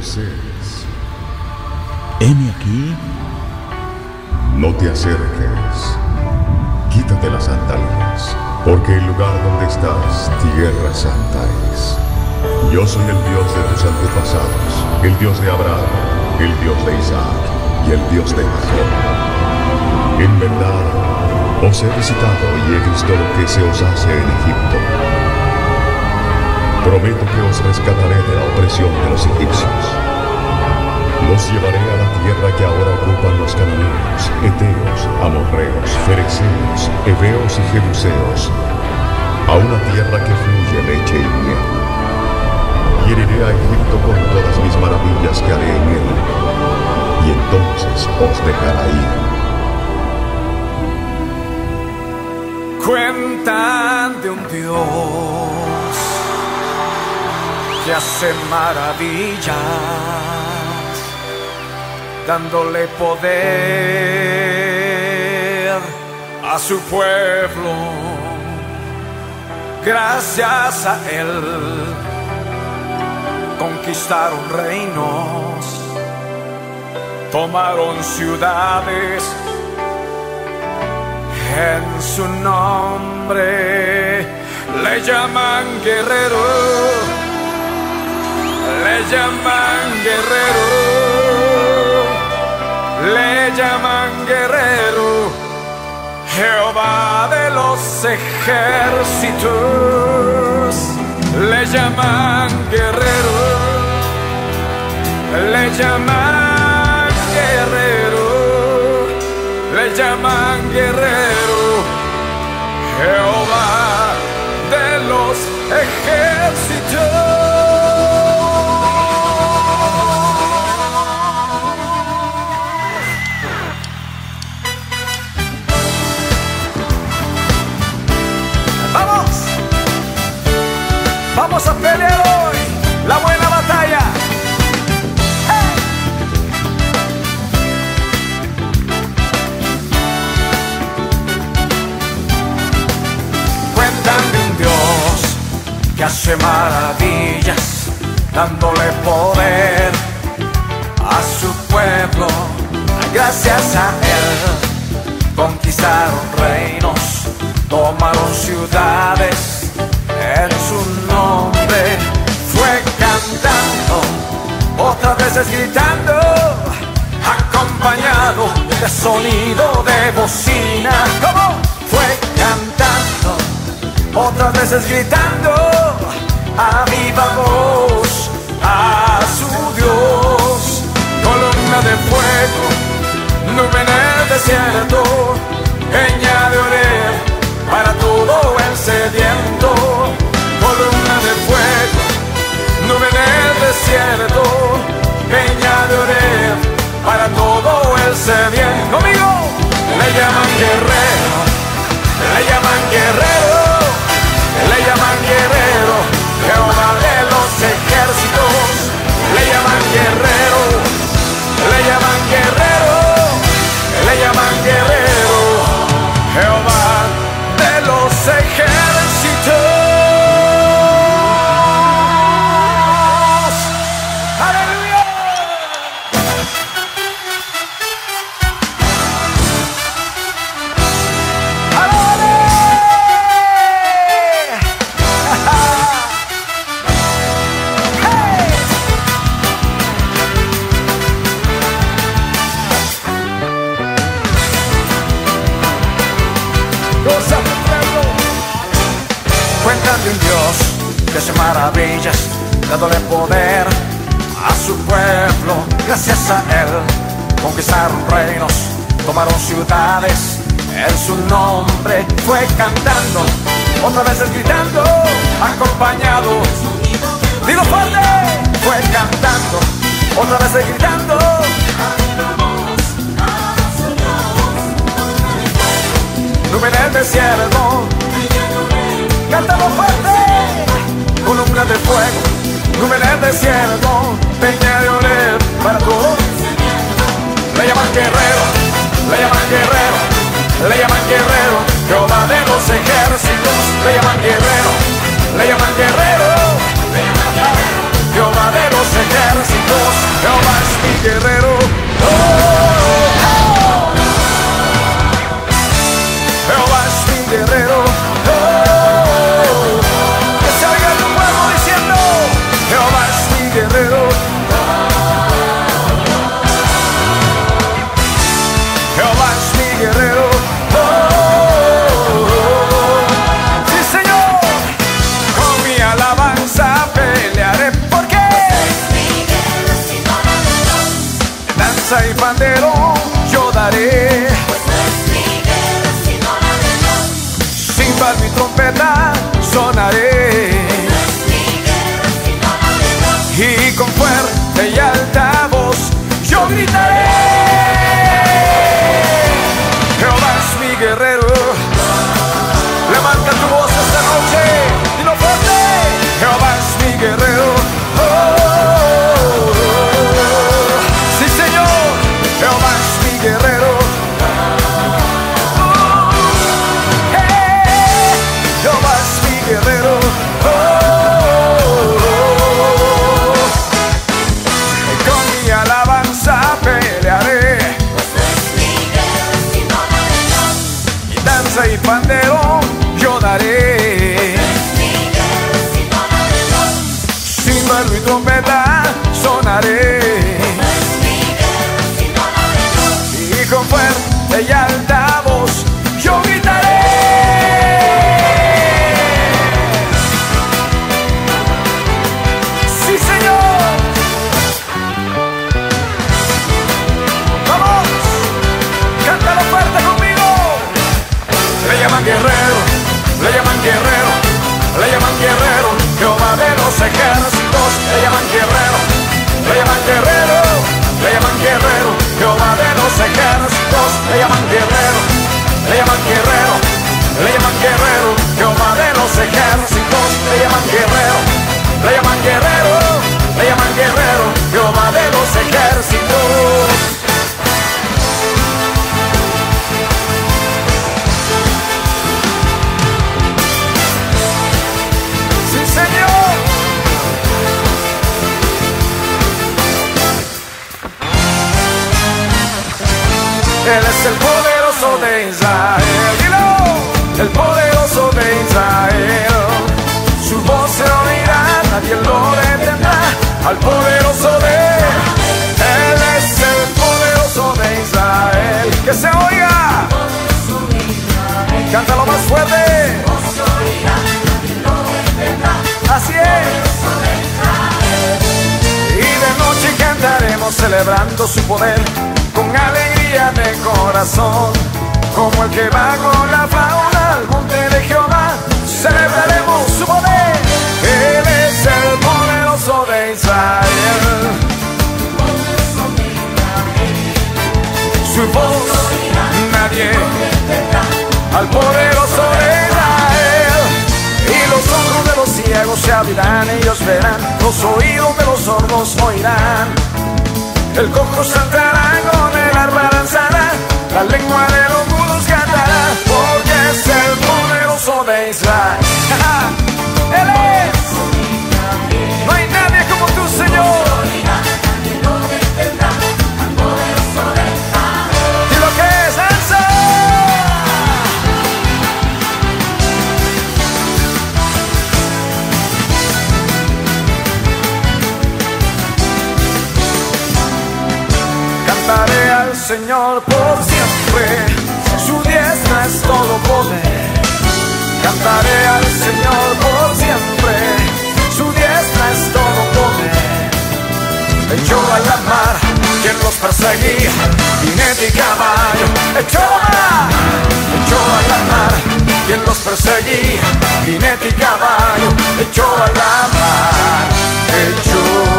Moisés, aquí, no te acerques, quítate las sandalias, porque el lugar donde estás, tierra santa es. Yo soy el Dios de tus antepasados, el Dios de Abraham, el Dios de Isaac y el Dios de Jacob. En verdad, os he visitado y he visto lo que se os hace en Egipto. Prometo que os rescataré de la opresión de los egipcios. Los llevaré a la tierra que ahora ocupan los cananeos, eteos, amorreos, fereceos, heveos y jebuseos, a una tierra que fluye leche y miel. Y heriré a Egipto con todas mis maravillas que haré en él, y entonces os dejará ir. Cuentan de un Dios hace maravillas, dándole poder a su pueblo. Gracias a él conquistaron reinos, tomaron ciudades en su nombre le llaman guerrero, le llaman guerrero, le llaman guerrero, Jehová de los ejércitos, le llaman guerrero, le llaman guerrero, le llaman guerrero, Jehová de los ejércitos. Que hace maravillas, dándole poder a su pueblo. Gracias a él conquistaron reinos, tomaron ciudades en su nombre. Fue cantando, otras veces gritando, acompañado de sonido de bocina. ¿Cómo? Fue cantando, otras veces gritando a viva voz a su Dios. Columna de fuego, nube en el desierto, peña de Hace maravillas, dándole poder a su pueblo. Gracias a él conquistaron reinos, tomaron ciudades. En su nombre fue cantando, otra vez gritando, acompañado. Digo fuerte, fue cantando, otra vez gritando. Nube en el desierto, cántalo fuerte, desierto, Y pandero yo daré. Cimbal mi trompeta sonaré. Y con fuerte y alta voz yo gritaré. Le llaman guerrero, le llaman guerrero, le llaman guerrero, Jehová de los ejércitos, le llaman guerrero, le llaman guerrero, le llaman guerrero, Jehová de los ejércitos, le llaman guerrero, es el poderoso de Israel. Dilo, el poderoso de Israel. Su voz se oirá, nadie lo detendrá. Al poderoso de Él es el poderoso de Israel. Que se oiga. Cántalo más fuerte. Así es. Y de noche cantaremos celebrando su poder de corazón. Como el que va con la fauna al monte de Jehová, celebraremos su poder. Él es el poderoso de Israel. Su voz nadie al poderoso de Israel. Y los ojos de los ciegos se abrirán, ellos verán, los oídos de los sordos oirán. El cojo saltará, la lengua de Señor por siempre, su diestra es todo poder. Cantaré al Señor por siempre, su diestra es todo poder. Echó a la mar quien los perseguía, jinete y caballo. Echó a echó a la mar quien los perseguía, jinete y caballo. Echó a la mar, echó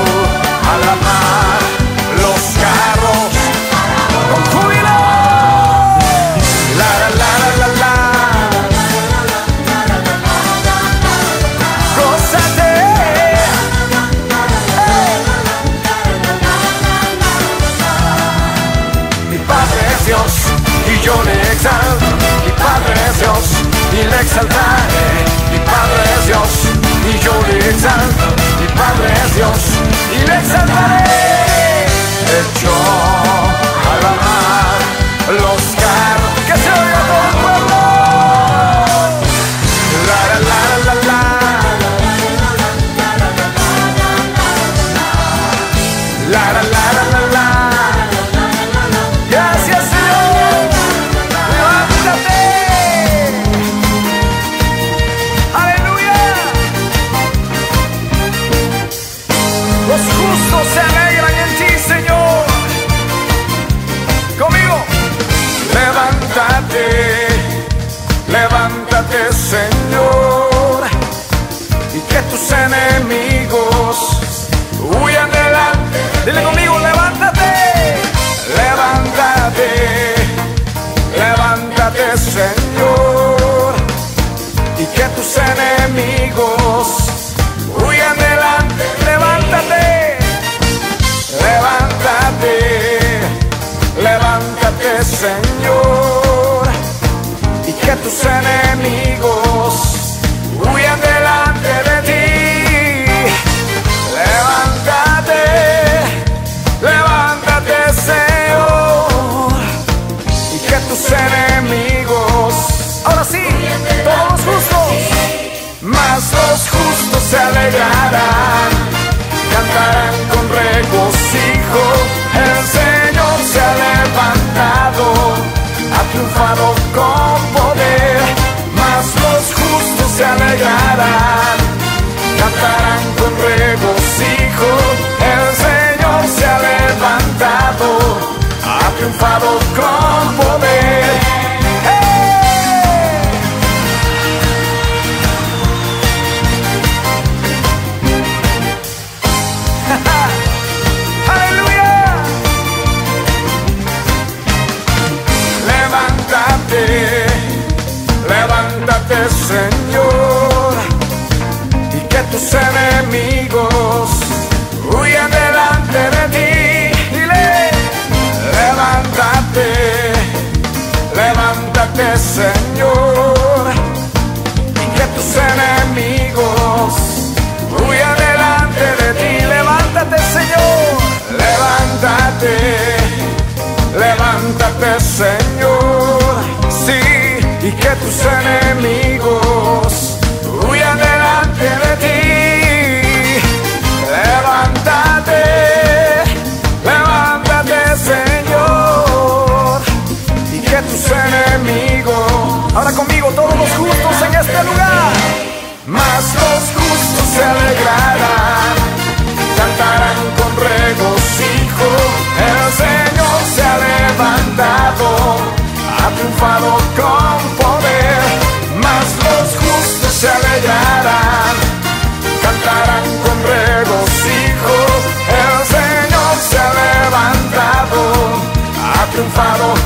enemigos. Señor, y que tus enemigos huyan delante de ti. Dile, levántate, levántate, Señor, y que tus enemigos huyan delante de ti. Levántate, Señor, levántate, levántate, Señor, sí, y que tus enemigos 바로